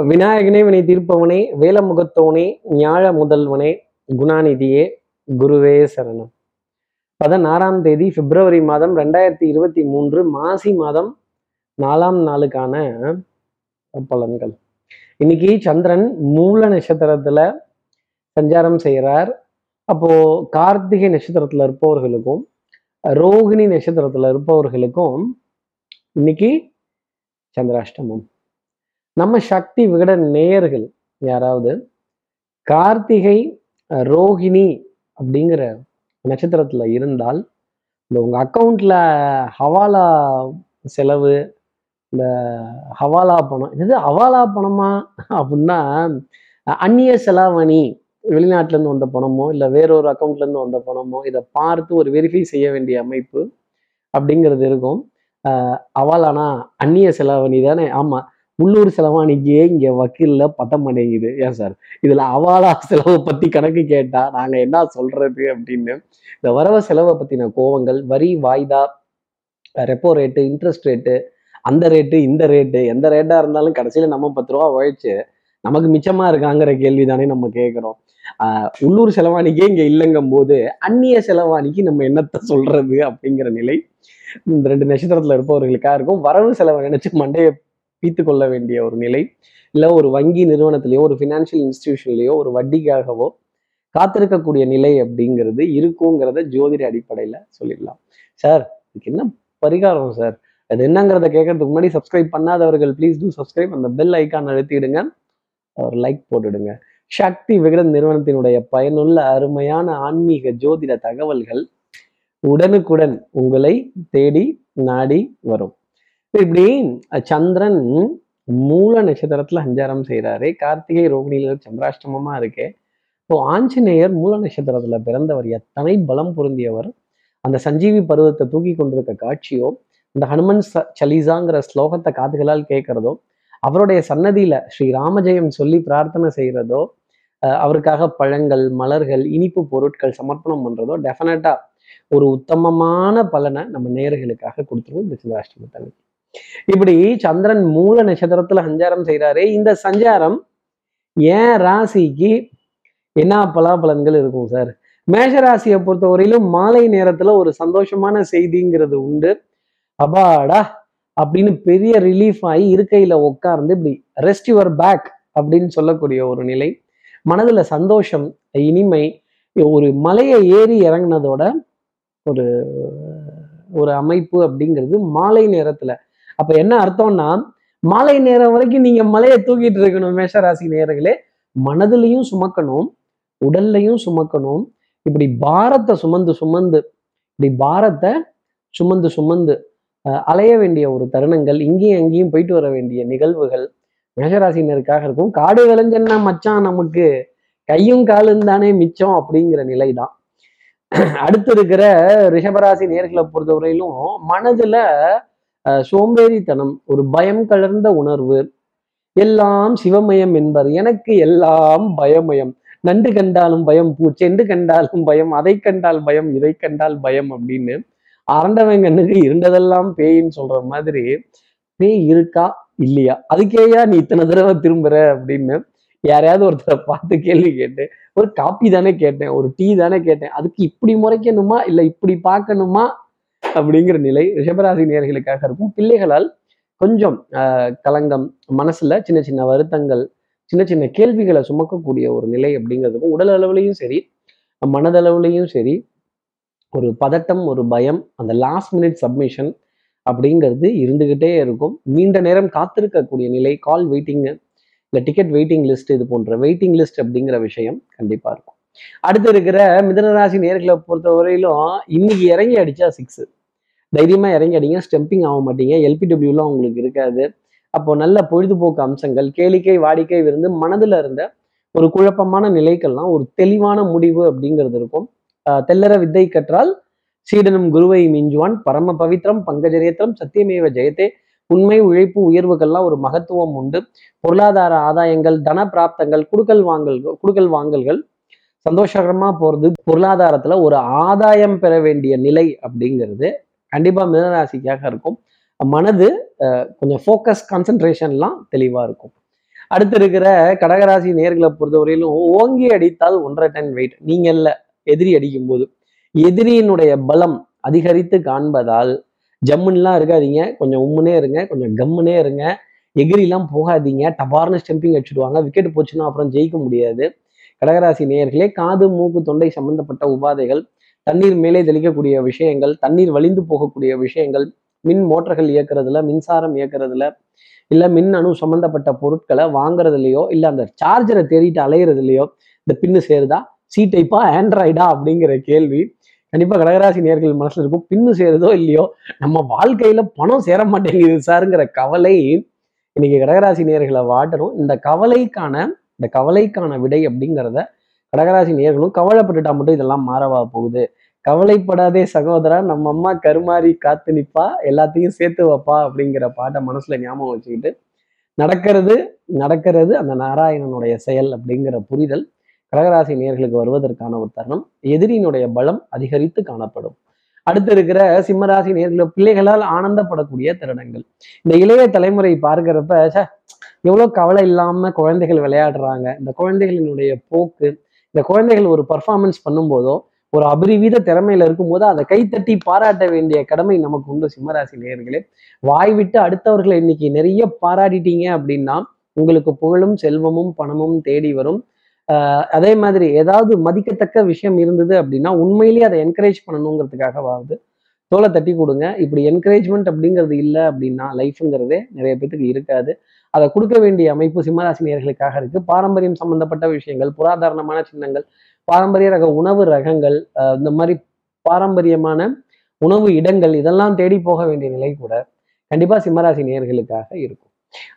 விநாயகனே வினை தீர்ப்பவனே வேலமுகத்தோனே ஞாழ முதல்வனே குணாநிதியே குருவே சரணம். பதினாறாம் தேதி பிப்ரவரி மாதம் ரெண்டாயிரத்தி இருபத்தி மூன்று மாசி மாதம் நாலாம் நாளுக்கான பலன்கள். இன்னைக்கு சந்திரன் மூல நட்சத்திரத்துல சஞ்சாரம் செய்கிறார் அப்போ கார்த்திகை நட்சத்திரத்துல இருப்பவர்களுக்கும் ரோகிணி நட்சத்திரத்துல இருப்பவர்களுக்கும் இன்னைக்கு சந்திராஷ்டமம். நம்ம சக்தி விகட நேயர்கள் யாராவது கார்த்திகை ரோஹிணி ரோகிணி அப்படிங்கிற நட்சத்திரத்துல இருந்தால் இந்த உங்க அக்கௌண்ட்டில் ஹவாலா செலவு இந்த ஹவாலா பணம் இது ஹவாலா பணமா அப்படின்னா அந்நிய செலாவணி வெளிநாட்டுல இருந்து வந்த பணமோ இல்லை வேறொரு அக்கௌண்ட்லேருந்து வந்த பணமோ இதை பார்த்து ஒரு வெரிஃபை செய்ய வேண்டிய அமைப்பு அப்படிங்கிறது இருக்கும். அஹ், ஹவாலானா அந்நிய செலாவணி தானே? ஆமா. உள்ளூர் செலவாணிக்கே இங்க வக்கீல்ல பத்த மாட்டேங்குது ஏன் சார்? இதுல அவாலா செலவை பத்தி கணக்கு கேட்டா நாங்க என்ன சொல்றது அப்படின்னு. இந்த வரவு செலவை பத்தின கோவங்கள் வரி வாய்தா ரெப்போ ரேட்டு இன்ட்ரெஸ்ட் ரேட்டு அந்த ரேட்டு இந்த ரேட்டு எந்த ரேட்டா இருந்தாலும் கடைசியில நம்ம பத்து ரூபா உழைச்சு நமக்கு மிச்சமா இருக்காங்கிற கேள்வி தானே நம்ம கேட்குறோம். ஆஹ் உள்ளூர் செலவாணிக்கே இங்க இல்லைங்கும் போது அந்நிய செலவாணிக்கு நம்ம என்னத்த சொல்றது அப்படிங்கிற நிலை. இந்த ரெண்டு நட்சத்திரத்துல இருப்பவர்களுக்காக இருக்கும். வரவு செலவை நினைச்சு மண்டையை பீத்து கொள்ள வேண்டிய ஒரு நிலை இல்லை ஒரு வங்கி நிறுவனத்திலேயோ ஒரு ஃபினான்ஷியல் இன்ஸ்டிடியூஷன்லேயோ ஒரு வட்டிக்காகவோ காத்திருக்கக்கூடிய நிலை அப்படிங்கிறது இருக்குங்கிறத ஜோதிட அடிப்படையில் சொல்லிடலாம். சார் இதுக்கு என்ன பரிகாரம் சார் அது என்னங்கிறத கேட்கறதுக்கு முன்னாடி சப்ஸ்கிரைப் பண்ணாதவர்கள் ப்ளீஸ் டூ சப்ஸ்கிரைப் அந்த பெல் ஐக்கான் அழுத்திடுங்க. ஒரு லைக் போட்டுடுங்க. சக்தி விகடன் நிறுவனத்தினுடைய பயனுள்ள அருமையான ஆன்மீக ஜோதிட தகவல்கள் உடனுக்குடன் உங்களை தேடி நாடி வரும். இப்படி சந்திரன் மூல நட்சத்திரத்துல சஞ்சாரம் செய்கிறாரு கார்த்திகை ரோகிணியில சந்திராஷ்டமமா இருக்கே. இப்போ ஆஞ்சநேயர் மூல நட்சத்திரத்துல பிறந்தவர் எத்தனை பலம் பொருந்தியவர். அந்த சஞ்சீவி பருவத்தை தூக்கி கொண்டிருக்க காட்சியோ இந்த ஹனுமன் ச சலீசாங்கிற ஸ்லோகத்தை காதுகளால் கேட்கறதோ அவருடைய சன்னதியில ஸ்ரீ ராமஜெயம் சொல்லி பிரார்த்தனை செய்யறதோ அஹ் அவருக்காக பழங்கள் மலர்கள் இனிப்பு பொருட்கள் சமர்ப்பணம் பண்றதோ டெஃபினட்டா ஒரு உத்தமமான பலனை நம்ம நேர்களுக்காக கொடுத்துருவோம் இந்த சந்திராஷ்டமத்தன்னைக்கு இப்படி சந்திரன் மூல நட்சத்திரத்துல சஞ்சாரம் செய்கிறாரு இந்த சஞ்சாரம் ஏன் ராசிக்கு என்ன பலாபலன்கள் இருக்கும் சார்? மேஷ ராசியை பொறுத்தவரையிலும் மாலை நேரத்துல ஒரு சந்தோஷமான செய்திங்கிறது உண்டு. அபாடா அப்படின்னு பெரிய ரிலீஃப் ஆகி இருக்கையில உட்கார்ந்து இப்படி ரெஸ்ட் யுவர் பேக் அப்படின்னு சொல்லக்கூடிய ஒரு நிலை. மனதுல சந்தோஷம் இனிமை ஒரு மலையை ஏறி இறங்குனதோட ஒரு ஒரு அமைப்பு அப்படிங்கிறது மாலை நேரத்துல அப்ப என்ன அர்த்தம்னா மாலை நேரம் வரைக்கும் நீங்க மலையை தூக்கிட்டு இருக்கணும் மேஷராசி நேரங்களே மனதிலையும் சுமக்கணும் உடல்லையும் சுமக்கணும். இப்படி பாரத்தை சுமந்து சுமந்து இப்படி பாரத்தை சுமந்து சுமந்து அலைய வேண்டிய ஒரு தருணங்கள் இங்கேயும் அங்கேயும் போயிட்டு வர வேண்டிய நிகழ்வுகள் மேஷராசினருக்காக இருக்கும். காடு விளைஞ்சன்னா மச்சான் நமக்கு கையும் காலும் தானே மிச்சம் அப்படிங்கிற நிலை தான் அடுத்து இருக்கிற ரிஷபராசி நேர்களை பொறுத்தவரையிலும் மனதுல சோம்பேறித்தனம் ஒரு பயம் கலர்ந்த உணர்வு எல்லாம் சிவமயம் என்பர். எனக்கு எல்லாம் பயமயம். நண்டு கண்டாலும் பயம் பூச்செண்டு கண்டாலும் பயம் அதை கண்டால் பயம் இதை கண்டால் பயம் அப்படின்னு அரண்டவன் கண்ணுக்கு இருண்டதெல்லாம் பேயின்னு சொல்ற மாதிரி பேய் இருக்கா? இல்லையா? அதுக்கேயா நீ இத்தனை தடவை திரும்புற அப்படின்னு யாரையாவது ஒருத்தரை பார்த்து கேள்வி கேட்டு ஒரு காப்பி தானே கேட்டேன் ஒரு டீ தானே கேட்டேன் அதுக்கு இப்படி முறைக்கணுமா? இல்லை இப்படி பார்க்கணுமா? அப்படிங்கிற நிலை ரிஷபராசி நேர்களுக்காக இருக்கும். பிள்ளைகளால் கொஞ்சம் ஆஹ், கலங்கம் மனசுல சின்ன சின்ன வருத்தங்கள் சின்ன சின்ன கேள்விகளை சுமக்கக்கூடிய ஒரு நிலை அப்படிங்கிறதுக்கும் உடல் அளவுலையும் சரி மனதளவுலையும் சரி ஒரு பதட்டம் ஒரு பயம் அந்த லாஸ்ட் மினிட் சப்மிஷன் அப்படிங்கிறது இருந்துகிட்டே இருக்கும். நீண்ட நேரம் காத்திருக்கக்கூடிய நிலை கால் வெயிட்டிங்கு இல்லை டிக்கெட் வெயிட்டிங் லிஸ்ட் இது போன்ற வெயிட்டிங் லிஸ்ட் அப்படிங்கிற விஷயம் கண்டிப்பாக இருக்கும். அடுத்து இருக்கிற மிதனராசி நேர்களை பொறுத்தவரையிலும் இன்னைக்கு இறங்கி அடிச்சா சிக்ஸு தைரியமா இறங்கி அடிங்க ஸ்டெம்பிங் ஆக மாட்டீங்க. எல்பிடபிள்யூலாம் உங்களுக்கு இருக்காது. அப்போ நல்ல பொழுதுபோக்கு அம்சங்கள் கேளிக்கை வாடிக்கை விருந்து மனதுல இருந்த ஒரு குழப்பமான நிலைக்கெல்லாம் ஒரு தெளிவான முடிவு அப்படிங்கிறது இருக்கும். ஆஹ் தெல்லற வித்தை கற்றால் சீடனும் குருவை மிஞ்சுவான் பரம பவித்ரம் பங்கஜரேத்திரம் சத்தியமேவ ஜெயத்தே. உண்மை உழைப்பு உயர்வுகள்லாம் ஒரு மகத்துவம் உண்டு. பொருளாதார ஆதாயங்கள் தன பிராப்தங்கள் குடுக்கல் வாங்கல் குடுக்கல் வாங்கல்கள் சந்தோஷகரமா போறது பொருளாதாரத்துல ஒரு ஆதாயம் பெற வேண்டிய நிலை அப்படிங்கிறது. கண்டிப்பா மிதனராசிக்காக இருக்கும். மனது கொஞ்சம் ஃபோக்கஸ் கான்சென்ட்ரேஷன்லாம் தெளிவா இருக்கும். அடுத்து இருக்கிற கடகராசி நேர்களை பொறுத்தவரையிலும் ஓங்கி அடித்தால் ஒன்றரை டன் வெயிட் நீங்கள் எதிரி அடிக்கும் போது எதிரியினுடைய பலம் அதிகரித்து காண்பதால் ஜம்முன்லாம் இருக்காதீங்க. கொஞ்சம் உம்முனே இருங்க கொஞ்சம் கம்முனே இருங்க. எகிரிலாம் போகாதீங்க. டபார்னு ஸ்டெம்பிங் அடிச்சுடுவாங்க. விக்கெட் போச்சுன்னா அப்புறம் ஜெயிக்க முடியாது. கடகராசி நேயர்களே காது மூக்கு தொண்டை சம்பந்தப்பட்ட உபாதைகள் தண்ணீர் மேலே தெளிக்கக்கூடிய விஷயங்கள் தண்ணீர் வலிந்து போகக்கூடிய விஷயங்கள் மின் மோட்டர்கள் இயக்குறதுல மின்சாரம் இயக்குறதுல இல்ல மின் அணு சம்பந்தப்பட்ட பொருட்களை வாங்குறதுலையோ இல்ல அந்த சார்ஜரை தேடிட்டு அலையிறதுலையோ இந்த பின்னு சேருதா? சி டைப்பா ஆண்ட்ராய்டா அப்படிங்கிற கேள்வி. கண்டிப்பா கடகராசி நேர்கள் மனசுல இருக்கும். பின்னு சேருதோ இல்லையோ நம்ம வாழ்க்கையில பணம் சேர மாட்டேங்குது சாருங்கிற கவலை இன்னைக்கு கடகராசி நேர்களை வாட்டணும். இந்த கவலைக்கான இந்த கவலைக்கான விடை அப்படிங்கிறத கடகராசி நேர்களும் கவலைப்பட்டுட்டா மட்டும் இதெல்லாம் மாறவா போகுது. கவலைப்படாதே சகோதரா நம்ம அம்மா கருமாறி காத்து நிப்பா எல்லாத்தையும் சேர்த்து வைப்பா அப்படிங்கிற பாட்டை மனசுல ஞாபகம் வச்சுக்கிட்டு நடக்கிறது நடக்கிறது அந்த நாராயணனுடைய செயல் அப்படிங்கிற புரிதல் கடகராசி நேர்களுக்கு வருவதற்கான ஒரு தருணம். எதிரியினுடைய பலம் அதிகரித்து காணப்படும். அடுத்து இருக்கிற சிம்மராசி நேர்கள பிள்ளைகளால் ஆனந்தப்படக்கூடிய தருணங்கள். இந்த இளைய தலைமுறை பார்க்கிறப்ப எவ்வளோ கவலை இல்லாம குழந்தைகள் விளையாடுறாங்க. இந்த குழந்தைகளினுடைய போக்கு இந்த குழந்தைகள் ஒரு பர்ஃபார்மன்ஸ் பண்ணும்போதோ ஒரு அபரிவித திறமையில இருக்கும்போது அதை கைத்தட்டி பாராட்ட வேண்டிய கடமை நமக்கு உண்டு சிம்மராசி நேர்களே வாய் விட்டு அடுத்தவர்களை இன்னைக்கு நிறைய பாராட்டிட்டீங்க அப்படின்னா உங்களுக்கு புகழும் செல்வமும் பணமும் தேடி வரும். ஆஹ் அதே மாதிரி ஏதாவது மதிக்கத்தக்க விஷயம் இருந்தது அப்படின்னா உண்மையிலேயே அதை என்கரேஜ் பண்ணணுங்கிறதுக்காகவாவது தோலை தட்டி கொடுங்க. இப்படி என்கரேஜ்மெண்ட் அப்படிங்கிறது இல்லை அப்படின்னா லைஃப்ங்கிறதே நிறைய பேத்துக்கு இருக்காது. அதை கொடுக்க வேண்டிய அமைப்பு சிம்மராசினியர்களுக்காக இருக்கு. பாரம்பரியம் சம்பந்தப்பட்ட விஷயங்கள் புராதாரணமான சின்னங்கள் பாரம்பரிய ரக உணவு ரகங்கள் இந்த மாதிரி பாரம்பரியமான உணவு இடங்கள் இதெல்லாம் தேடி போக வேண்டிய நிலை கூட கண்டிப்பா சிம்மராசி நேர்களுக்காக இருக்கும்.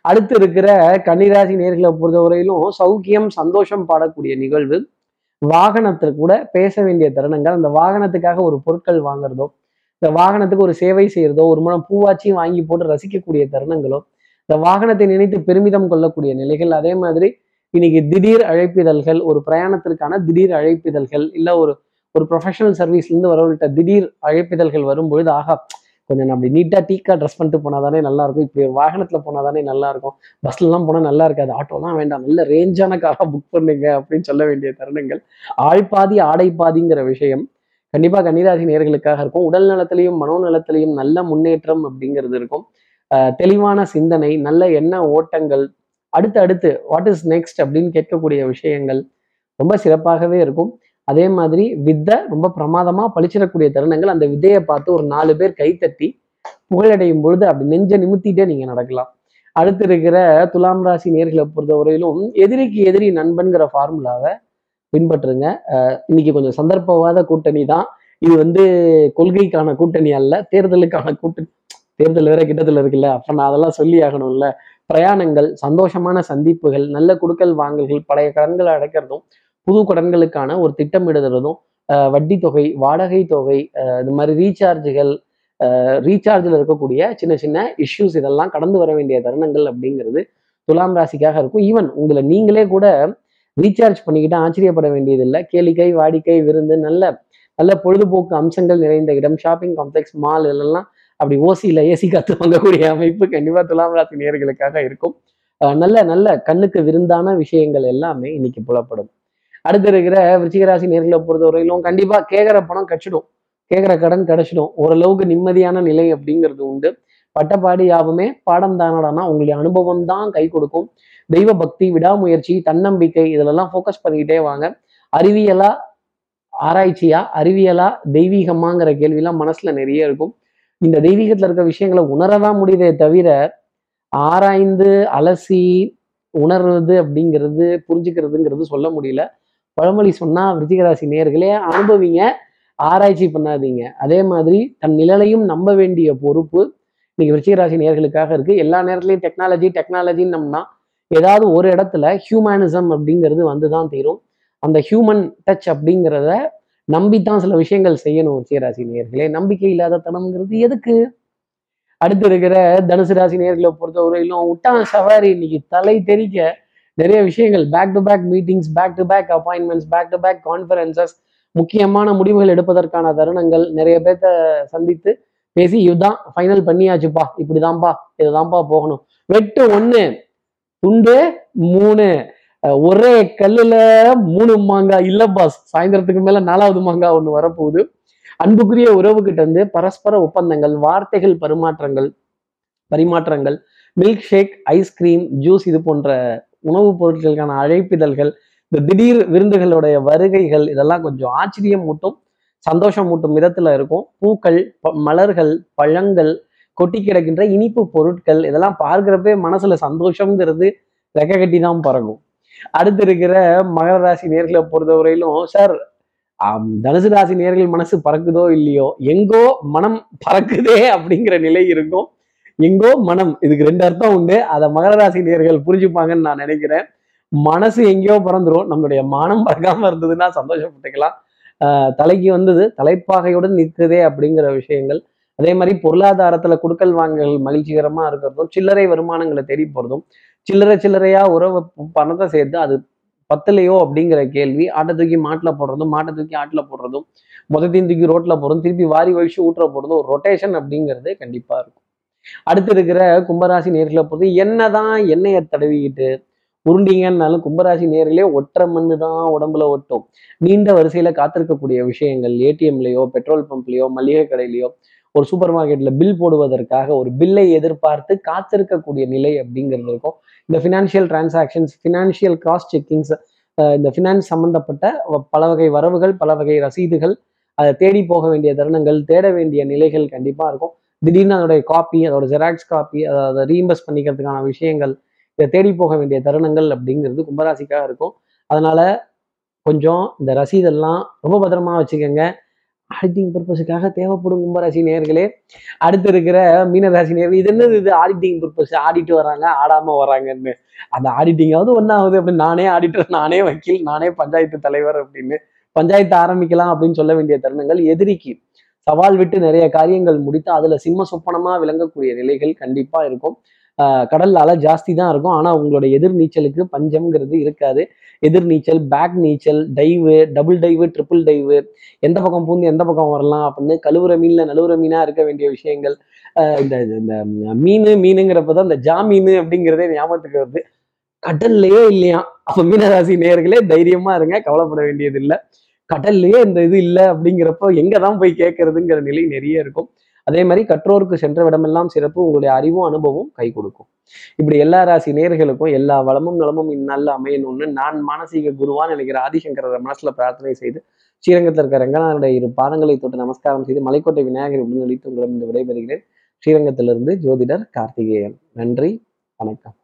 அடுத்து இருக்கிற கன்னிராசி நேர்களை பொறுத்தவரையிலும் சௌக்கியம் சந்தோஷம் பாடக்கூடிய நிகழ்வு. வாகனத்தில் கூட பேச வேண்டிய தருணங்கள். அந்த வாகனத்துக்காக ஒரு பொருட்கள் வாங்குறதோ இந்த வாகனத்துக்கு ஒரு சேவை செய்யறதோ ஒரு முறை பூவாச்சியும் வாங்கி போட்டு ரசிக்கக்கூடிய தருணங்களோ இந்த வாகனத்தை நினைத்து பெருமிதம் கொள்ளக்கூடிய நிலைகள் அதே மாதிரி இன்னைக்கு திடீர் அழைப்பிதழ்கள் ஒரு பிரயாணத்திற்கான திடீர் அழைப்பிதழ்கள் இல்ல ஒரு ஒரு ப்ரொஃபஷனல் சர்வீஸ்ல இருந்து வரவங்கள்ட்ட திடீர் அழைப்பிதழ்கள் வரும்பொழுது ஆகா கொஞ்சம் அப்படி நீட்டா டீக்கா ட்ரெஸ் பண்ணிட்டு போனாதானே நல்லா இருக்கும் இப்படி ஒரு வாகனத்தில் போனாதானே நல்லா இருக்கும் பஸ்ல எல்லாம் போனா நல்லா இருக்காது. ஆட்டோலாம் வேண்டாம். நல்ல ரேஞ்சான காராக புக் பண்ணுங்க அப்படின்னு சொல்ல வேண்டிய தருணங்கள். ஆழ்பாதி ஆடைப்பாதிங்கிற விஷயம் கண்டிப்பா கன்னிராசி நேர்களுக்காக இருக்கும். உடல் நலத்திலையும் மனோநலத்திலையும் நல்ல முன்னேற்றம் அப்படிங்கிறது இருக்கும். தெளிவான சிந்தனை நல்ல எண்ண ஓட்டங்கள் அடுத்து அடுத்து வாட் இஸ் நெக்ஸ்ட் அப்படின்னு கேட்கக்கூடிய விஷயங்கள் ரொம்ப சிறப்பாகவே இருக்கும். அதே மாதிரி வித்தை ரொம்ப பிரமாதமா பழிச்சிடக்கூடிய தருணங்கள் அந்த விதையை பார்த்து ஒரு நாலு பேர் கைத்தட்டி புகழடையும் பொழுது அப்படி நெஞ்ச நிமித்திட்டே நீங்க நடக்கலாம். அடுத்து இருக்கிற துலாம் ராசி நேர்களை பொறுத்தவரையிலும் எதிரிக்கு எதிரி நண்பன்கிற ஃபார்முலாவை பின்பற்றுங்க. அஹ் இன்னைக்கு கொஞ்சம் சந்தர்ப்பவாத கூட்டணி தான் இது வந்து கொள்கைக்கான கூட்டணி அல்ல தேர்தலுக்கான கூட்டணி. தேர்தல் வேற கிட்டத்துல இருக்குல்ல. அப்ப நான் அதெல்லாம் சொல்லி ஆகணும்ல. பிரயாணங்கள் சந்தோஷமான சந்திப்புகள் நல்ல குடுக்கல் வாங்கல்கள் பழைய கடன்களை அடைக்கிறதும் புது கடன்களுக்கான ஒரு திட்டமிடுறதும் வட்டி தொகை வாடகை தொகை இது மாதிரி ரீசார்ஜுகள் ரீசார்ஜில் இருக்கக்கூடிய சின்ன சின்ன இஷ்யூஸ் இதெல்லாம் கடந்து வர வேண்டிய தருணங்கள் அப்படிங்கிறது துலாம் ராசிக்காக இருக்கும். ஈவன் உங்களை நீங்களே கூட ரீசார்ஜ் பண்ணிக்கிட்டு ஆச்சரியப்பட வேண்டியதில்லை. கேளிக்கை வாடிக்கை விருந்து நல்ல நல்ல பொழுதுபோக்கு அம்சங்கள் நிறைந்த இடம் ஷாப்பிங் காம்ப்ளெக்ஸ் மால் இதெல்லாம் அப்படி ஓசியில் ஏசி காத்து வாங்கக்கூடிய அமைப்பு கண்டிப்பாக துலாம் ராசி நேர்களுக்காக இருக்கும். நல்ல நல்ல கண்ணுக்கு விருந்தான விஷயங்கள் எல்லாமே இன்னைக்கு புலப்படும். அடுத்து இருக்கிற விருச்சிகராசி நேர்களை பொறுத்தவரையிலும் கண்டிப்பா கேட்குற பணம் கிடச்சிடும் கேட்குற கடன் கிடைச்சிடும். ஓரளவுக்கு நிம்மதியான நிலை அப்படிங்கிறது உண்டு. பட்டப்பாடி யாவுமே பாடம் தானடானா உங்களுடைய அனுபவம் தான் கை கொடுக்கும். தெய்வ பக்தி விடாமுயற்சி தன்னம்பிக்கை இதிலெல்லாம் ஃபோக்கஸ் பண்ணிக்கிட்டே வாங்க. அறிவியலா ஆராய்ச்சியா அறிவியலா தெய்வீகமாங்கிற கேள்விலாம் மனசுல நிறைய இருக்கும். இந்த தெய்வீகத்துல இருக்க விஷயங்களை உணரதான் முடியுதே தவிர ஆராய்ந்து அலசி உணர்றது அப்படிங்கிறது புரிஞ்சுக்கிறதுங்கிறது சொல்ல முடியல. பழமொழி சொன்னா விருச்சிகராசி நேர்களே அனுபவிங்க ஆராய்ச்சி பண்ணாதீங்க. அதே மாதிரி தன் நிழலையும் நம்ப வேண்டிய பொறுப்பு இன்னைக்கு விருச்சிகராசி நேர்களுக்காக இருக்கு. எல்லா நேரத்துலையும் டெக்னாலஜி டெக்னாலஜின்னு டெக்னாலஜின்னம்னா ஏதாவது ஒரு இடத்துல ஹியூமனிசம் அப்படிங்கிறது வந்து தான் தீரும். அந்த ஹியூமன் டச் அப்படிங்கிறத நம்பித்தான் சில விஷயங்கள் செய்யணும் விருச்சிகராசி நேர்களே நம்பிக்கை இல்லாத தனம்ங்கிறது எதுக்கு? அடுத்து இருக்கிற தனுசு ராசி நேர்களை பொறுத்தவரையிலும் உட்டான் சவாரி இன்னைக்கு தலை தெறிக்க நிறைய விஷயங்கள். Back to back meetings back to back appointments back to back conferences முக்கியமான முடிவுகள் எடுப்பதற்கான தருணங்கள் நிறைய பேர்த்த சந்தித்து பேசி இதுதான் ஃபைனல் பண்ணியாச்சுப்பா இப்படிதான்ப்பா இதுதான்ப்பா போகணும். வெட்டு ஒன்று துண்டு மூணு. ஒரே கல்லுல மூணு மாங்காய் இல்ல பாஸ் சாயந்தரத்துக்கு மேல நாலாவது மாங்காய் ஒண்ணு வரப்போகுது. அன்புக்குரிய உறவுகிட்ட இருந்து பரஸ்பர ஒப்பந்தங்கள் வார்த்தைகள் பரிமாற்றங்கள் பரிமாற்றங்கள் மில்க் ஷேக் ஐஸ்கிரீம் ஜூஸ் இது போன்ற உணவுப் பொருட்களுக்கான அழைப்பிதழ்கள் இந்த திடீர் விருந்துகளுடைய வருகைகள் இதெல்லாம் கொஞ்சம் ஆச்சரியம் மூட்டும் சந்தோஷம் மூட்டும் விதத்துல இருக்கும். பூக்கள் ப- மலர்கள் பழங்கள் கொட்டி கிடக்கின்ற இனிப்பு பொருட்கள் இதெல்லாம் பார்க்கிறப்பே மனசுல சந்தோஷங்கிறது ரெக்க கட்டி தான் பறக்கும் அடுத்து இருக்கிற மகர ராசி நேர்களை பொறுத்தவரையிலும் சார் தனுசு ராசி நேர்கள் மனசு பறக்குதோ இல்லையோ எங்கோ மனம் பறக்குதே அப்படிங்கிற நிலை இருக்கும். எங்கோ மனம் இதுக்கு ரெண்டு அர்த்தம் உண்டு. அதை மகர ராசி நேர்கள் புரிஞ்சுப்பாங்கன்னு நான் நினைக்கிறேன். மனசு எங்கேயோ பறந்துடும் நம்மளுடைய மானம் பறக்காம இருந்ததுன்னா சந்தோஷப்பட்டுக்கலாம். ஆஹ் தலைக்கு வந்தது தலைப்பாகையுடன் நிற்குதே அப்படிங்கிற விஷயங்கள். அதே மாதிரி பொருளாதாரத்துல குடுக்கல் வாங்கல் மகிழ்ச்சிகரமா இருக்கிறதும் சில்லறை வருமானங்களை தேடி போறதும் சில்லறை சில்லறையா உறவு பணத்தை சேர்த்து அது பத்தலையோ அப்படிங்கிற கேள்வி ஆட்டை தூக்கி மாட்டுல போடுறதும் மாட்டை தூக்கி ஆட்டுல போடுறதும் மொதத்தையும் தூக்கி ரோட்ல போடுறதும் திருப்பி வாரி வழிச்சு ஊற்ற போடுறதும் ஒரு ரொட்டேஷன் அப்படிங்கிறது கண்டிப்பா இருக்கும். அடுத்து இருக்கிற கும்பராசி நேர்களை பொறுத்து என்னதான் எண்ணெயை தடவிக்கிட்டு உருண்டிங்கன்னாலும் கும்பராசி நேர்களே ஒற்றை மண்ணு தான் உடம்புல ஒட்டும். நீண்ட வரிசையில காத்திருக்கக்கூடிய விஷயங்கள் ஏடிஎம்லயோ பெட்ரோல் பம்ப்லயோ மளிகை கடையிலயோ ஒரு சூப்பர் மார்க்கெட்ல பில் போடுவதற்காக ஒரு பில்லை எதிர்பார்த்து காத்திருக்கக்கூடிய நிலை அப்படிங்கிறது இருக்கும். இந்த financial transactions financial cross checkings இந்த ஃபினான்ஸ் சம்பந்தப்பட்ட வ- பல வகை வரவுகள் பல வகை ரசீதுகள் அதை தேடி போக வேண்டிய தருணங்கள் தேட வேண்டிய நிலைகள் கண்டிப்பாக இருக்கும். திடீர்னு அதோடைய காப்பி அதோட ஜெராக்ஸ் காப்பி அதை ரீஇம்பர்ஸ் பண்ணிக்கிறதுக்கான விஷயங்கள் இதை தேடி போக வேண்டிய தருணங்கள் அப்படிங்கிறது கும்பராசிக்காக இருக்கும். அதனால கொஞ்சம் இந்த ரசீதெல்லாம் ரொம்ப பத்திரமா வச்சுக்கோங்க. ஆடிட்டிங் பர்பஸுக்காக தேவைப்படும் கும்பராசி நேர்களே அடுத்து இருக்கிற மீனராசி நேர்கள் இது என்னது இது? ஆடிட்டிங் பர்பஸ் ஆடிட்டு வராங்க ஆடாம வராங்கன்னு. அந்த ஆடிட்டிங்காவது ஒன்றாவது அப்படின்னு நானே ஆடிட்டர் நானே வக்கீல் நானே பஞ்சாயத்து தலைவர் அப்படின்னு பஞ்சாயத்து ஆரம்பிக்கலாம் அப்படின்னு சொல்ல வேண்டிய தருணங்கள் எதிரிக்கு. சவால் விட்டு நிறைய காரியங்கள் முடித்து அதுல சிம்ம சொப்பனமா விளங்கக்கூடிய நிலைகள் கண்டிப்பா இருக்கும். கடல்ல அலை ஜாஸ்தி தான் இருக்கும். ஆனால் உங்களோட எதிர் நீச்சலுக்கு பஞ்சம்ங்கிறது இருக்காது. எதிர் நீச்சல் பேக் நீச்சல் dive double dive triple dive எந்த பக்கம் பூந்து எந்த பக்கம் வரலாம் அப்படின்னு கழுவுற மீனில் நழுவுற மீனாக இருக்க வேண்டிய விஷயங்கள் இந்த இந்த மீன் மீனுங்கிறப்ப தான் இந்த ஜா மீன் அப்படிங்கிறதே ஞாபகத்துக்கு வருது. கடல்லையே இல்லையா? அப்போ மீனராசி நேர்களே தைரியமா இருங்க கவலைப்பட வேண்டியது இல்லை கடல்லையே இந்த இது இல்லை அப்படிங்கிறப்போ எங்கே தான் போய் கேட்கறதுங்கிற நிலை நிறைய இருக்கும். அதே மாதிரி கற்றோருக்கு சென்ற விடமெல்லாம் சிறப்பு உங்களுடைய அறிவும் அனுபவம் கை கொடுக்கும். இப்படி எல்லா ராசி நேர்களுக்கும் எல்லா வளமும் நலமும் இந்நாளில் அமையணும்னு நான் மானசீக குருவான்னு நினைக்கிற ஆதிசங்கர மனசுல பிரார்த்தனை செய்து ஸ்ரீரங்கத்தில் இருக்க ரங்கநாதனுடைய இரு பாதங்களை தொட்டு நமஸ்காரம் செய்து மலைக்கோட்டை விநாயகர் உடனடித்து உங்களிடம் இந்த விடைபெறுகிறேன். ஸ்ரீரங்கத்திலிருந்து ஜோதிடர் கார்த்திகேயன். நன்றி. வணக்கம்.